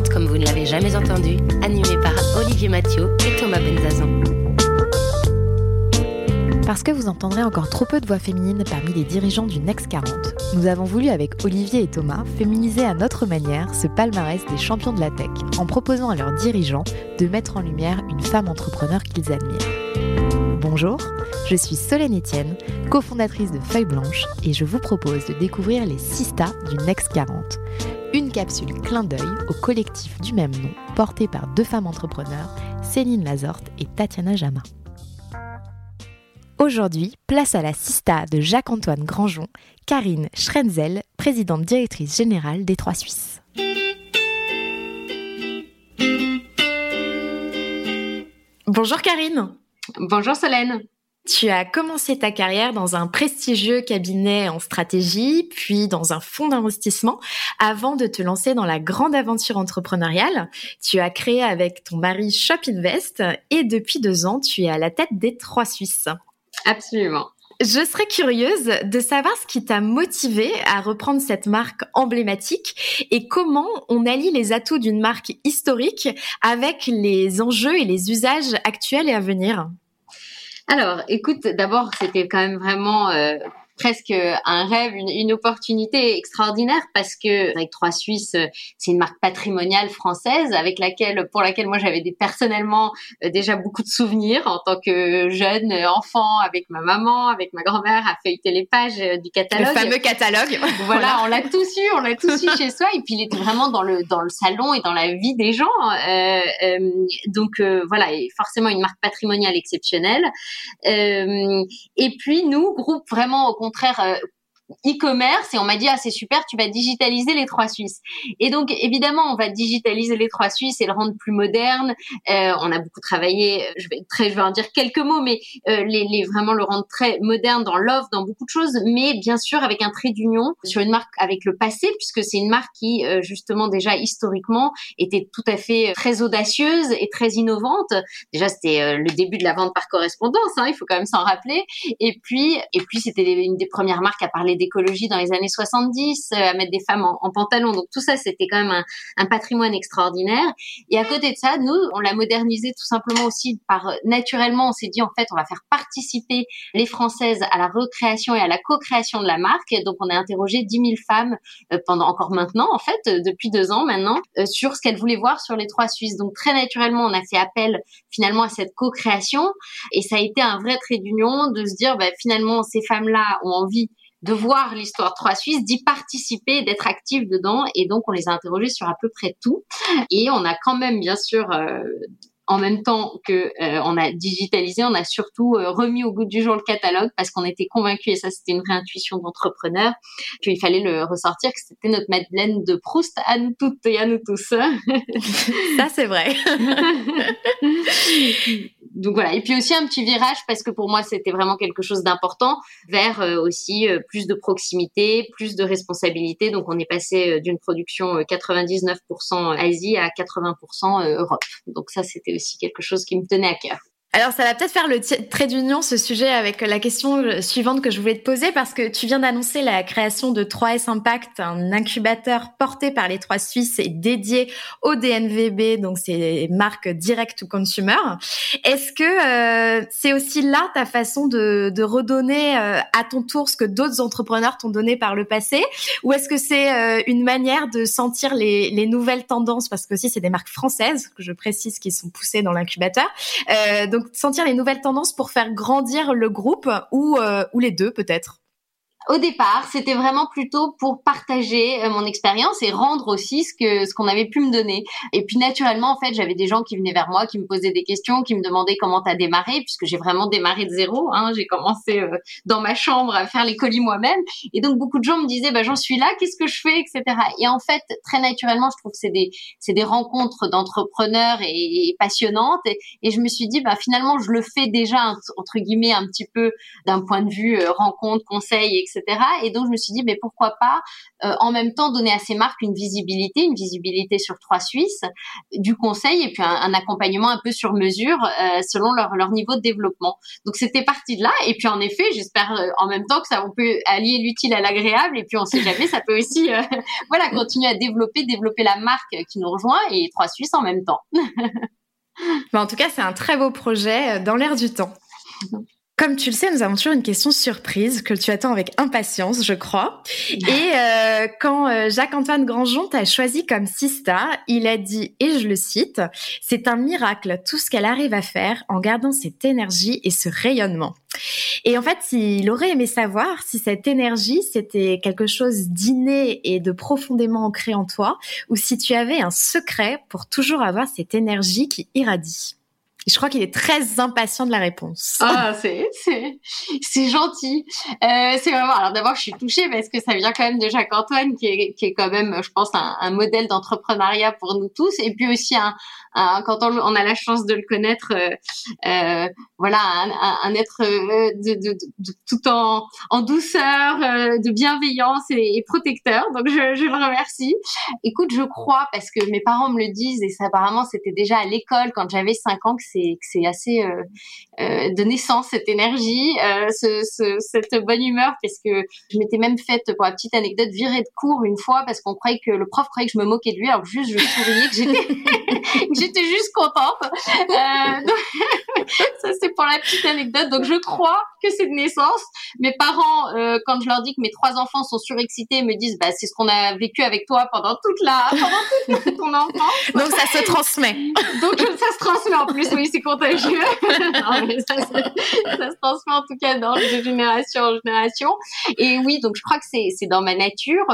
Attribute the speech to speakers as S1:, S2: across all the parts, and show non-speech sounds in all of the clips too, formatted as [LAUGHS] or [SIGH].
S1: Next 40, comme vous ne l'avez jamais entendu, animé par Olivier Mathieu et Thomas Benzazan.
S2: Parce que vous entendrez encore trop peu de voix féminines parmi les dirigeants du Next 40, nous avons voulu avec Olivier et Thomas féminiser à notre manière ce palmarès des champions de la tech en proposant à leurs dirigeants de mettre en lumière une femme entrepreneur qu'ils admirent. Bonjour, je suis Solène Etienne, cofondatrice de Feuille Blanche et je vous propose de découvrir les 6 stars du Next 40. Une capsule clin d'œil au collectif du même nom porté par deux femmes entrepreneurs, Céline Lazorte et Tatiana Jama. Aujourd'hui, place à la Sista de Jacques-Antoine Granjon, Karine Schrenzel, présidente directrice générale des Trois Suisses. Bonjour Karine.
S3: Bonjour Solène.
S2: Tu as commencé ta carrière dans un prestigieux cabinet en stratégie, puis dans un fonds d'investissement, avant de te lancer dans la grande aventure entrepreneuriale. Tu as créé avec ton mari Shop Invest et depuis deux ans, tu es à la tête des Trois Suisses.
S3: Absolument.
S2: Je serais curieuse de savoir ce qui t'a motivé à reprendre cette marque emblématique et comment on allie les atouts d'une marque historique avec les enjeux et les usages actuels et à venir.
S3: Alors, écoute, d'abord, c'était quand même vraiment euh, presque un rêve, une, une, opportunité extraordinaire parce que avec Trois Suisses, c'est une marque patrimoniale française avec laquelle, pour laquelle moi j'avais des, personnellement euh, déjà beaucoup de souvenirs en tant que jeune enfant avec ma maman, avec ma grand-mère à feuilleter les pages euh, du catalogue.
S2: Le fameux catalogue. [LAUGHS]
S3: voilà, on l'a tous eu, on l'a tous eu chez soi et puis il était vraiment dans le dans le salon et dans la vie des gens. Euh, euh, donc euh, voilà, et forcément une marque patrimoniale exceptionnelle. et puis nous, groupe vraiment au contraire euh, e-commerce et on m'a dit ah c'est super tu vas digitaliser les trois Suisses. Et donc évidemment on va digitaliser les trois Suisses et le rendre plus moderne. Euh, on a beaucoup travaillé je vais très je vais en dire quelques mots mais euh, les, les, vraiment le rendre très moderne dans l'offre dans beaucoup de choses mais bien sûr avec un trait d'union sur une marque avec le passé puisque c'est une marque qui euh, justement déjà historiquement était tout à fait très audacieuse et très innovante. Déjà c'était euh, le début de la vente par correspondance hein, il faut quand même s'en rappeler. Et puis et puis c'était une des premières marques à parler d'écologie dans les années 70, euh, à mettre des femmes en, en pantalon. Donc tout ça, c'était quand même un, un, patrimoine extraordinaire. Et à côté de ça, nous, on l'a modernisé tout simplement aussi par naturellement, on s'est dit en fait, on va faire participer les Françaises à la recréation et à la co-création de la marque. Donc on a interrogé 10 000 femmes euh, pendant encore maintenant, en fait, euh, depuis deux ans maintenant, sur ce qu'elles voulaient voir sur les trois Suisses. Donc très naturellement, on a fait appel finalement à cette co-création et ça a été un vrai trait d'union de se dire bah, finalement ces femmes-là ont envie de voir l'histoire 3 Suisse, d'y participer, d'être active dedans. Et donc, on les a interrogés sur à peu près tout. Et on a quand même, bien sûr, euh, en même temps que euh, on a digitalisé, on a surtout euh, remis au goût du jour le catalogue parce qu'on était convaincus, et ça c'était une vraie intuition d'entrepreneur, qu'il fallait le ressortir, que c'était notre Madeleine de Proust à nous toutes et à nous tous.
S2: ça c'est vrai. [LAUGHS]
S3: donc voilà. Et puis aussi un petit virage parce que pour moi c'était vraiment quelque chose d'important vers euh, aussi euh, plus de proximité, plus de responsabilité. Donc on est passé euh, d'une production 99% Asie à 80% Europe. Donc ça c'était aussi quelque chose qui me tenait à cœur.
S2: Alors, ça va peut-être faire le trait d'union, ce sujet, avec la question suivante que je voulais te poser, parce que tu viens d'annoncer la création de 3S Impact, un incubateur porté par les trois Suisses et dédié au DNVB, donc c'est marque direct to consumer. Est-ce que euh, c'est aussi là ta façon de, de redonner euh, à ton tour ce que d'autres entrepreneurs t'ont donné par le passé, ou est-ce que c'est euh, une manière de sentir les, les, nouvelles tendances, parce que aussi c'est des marques françaises, que je précise, qui sont poussées dans l'incubateur. donc sentir les nouvelles tendances pour faire grandir le groupe ou, euh, ou les deux peut-être
S3: au départ, c'était vraiment plutôt pour partager euh, mon expérience et rendre aussi ce que ce qu'on avait pu me donner. Et puis naturellement, en fait, j'avais des gens qui venaient vers moi, qui me posaient des questions, qui me demandaient comment t'as démarré, puisque j'ai vraiment démarré de zéro. Hein. J'ai commencé euh, dans ma chambre à faire les colis moi-même, et donc beaucoup de gens me disaient, bah j'en suis là, qu'est-ce que je fais, etc. Et en fait, très naturellement, je trouve que c'est des c'est des rencontres d'entrepreneurs et, passionnantes, et, je me suis dit, bah finalement, je le fais déjà entre guillemets un petit peu d'un point de vue euh, rencontre, conseil, etc et donc je me suis dit, mais pourquoi pas euh, en même temps donner à ces marques une visibilité, une visibilité sur trois Suisses, du conseil et puis un, accompagnement un peu sur mesure euh, selon leur, leur niveau de développement. Donc c'était parti de là. Et puis en effet, j'espère euh, en même temps que ça on peut allier l'utile à l'agréable. Et puis on sait jamais, ça peut aussi [LAUGHS] voilà continuer à développer, développer la marque qui nous rejoint et trois Suisses en même temps. [LAUGHS]
S2: en tout cas, c'est un très beau projet dans l'air du temps. Comme tu le sais, nous avons toujours une question surprise que tu attends avec impatience, je crois. Et euh, quand euh, Jacques-Antoine Grandjean t'a choisi comme Sista, il a dit, et je le cite, c'est un miracle tout ce qu'elle arrive à faire en gardant cette énergie et ce rayonnement. Et en fait, il aurait aimé savoir si cette énergie, c'était quelque chose d'inné et de profondément ancré en toi, ou si tu avais un secret pour toujours avoir cette énergie qui irradie. Je crois qu'il est très impatient de la réponse.
S3: Ah, c'est c'est gentil. Euh, c'est vraiment. Alors d'abord, je suis touchée parce que ça vient quand même de Jacques Antoine, qui est qui est quand même, je pense, un, modèle d'entrepreneuriat pour nous tous, et puis aussi un, quand on, a la chance de le connaître, euh, euh voilà, un, être de, tout en en douceur, de bienveillance et, protecteur. Donc je, je le remercie. Écoute, je crois parce que mes parents me le disent et ça apparemment c'était déjà à l'école quand j'avais 5 ans que c'est c'est assez euh, euh, de naissance cette énergie, euh, ce, ce, cette bonne humeur, parce que je m'étais même faite pour la petite anecdote virer de cours une fois parce qu'on croyait que le prof croyait que je me moquais de lui, alors que juste je souriais, que j'étais [LAUGHS] j'étais juste contente. [LAUGHS] ça c'est pour la petite anecdote. Donc je crois que c'est de naissance. Mes parents, quand je leur dis que mes trois enfants sont surexcités, me disent bah c'est ce qu'on a vécu avec toi pendant toute la pendant toute ton enfance.
S2: Donc ça se transmet.
S3: Donc ça se transmet en plus oui, c'est contagieux. [LAUGHS] non, mais ça, ça, se transmet en tout cas dans, de génération en génération. Et oui, donc je crois que c'est, c'est dans ma nature.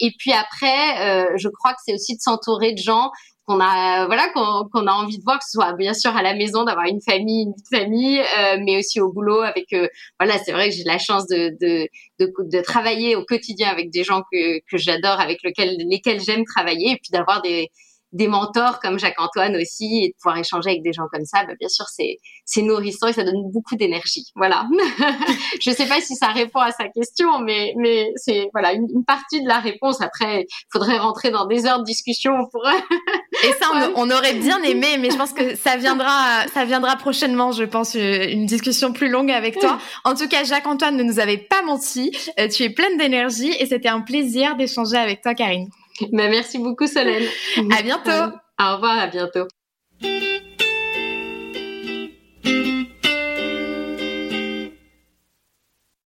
S3: Et puis après, euh, je crois que c'est aussi de s'entourer de gens qu'on a voilà qu'on, a envie de voir que ce soit bien sûr à la maison d'avoir une famille une vie famille euh, mais aussi au boulot avec euh, voilà c'est vrai que j'ai la chance de, de de, de travailler au quotidien avec des gens que que j'adore avec lesquels j'aime travailler et puis d'avoir des des mentors comme Jacques-Antoine aussi et de pouvoir échanger avec des gens comme ça, bah, bien sûr, c'est, c'est nourrissant et ça donne beaucoup d'énergie. Voilà. [LAUGHS] je sais pas si ça répond à sa question, mais, mais c'est, voilà, une, partie de la réponse. Après, il faudrait rentrer dans des heures de discussion pour.
S2: et ça, on, [LAUGHS] aurait bien aimé, mais je pense que ça viendra, ça viendra prochainement, je pense, euh, une discussion plus longue avec toi. En tout cas, Jacques-Antoine ne nous avait pas menti. Euh, tu es pleine d'énergie et c'était un plaisir d'échanger avec toi, Karine.
S3: Bah, merci beaucoup, Solène.
S2: à bientôt.
S3: Au revoir, à bientôt.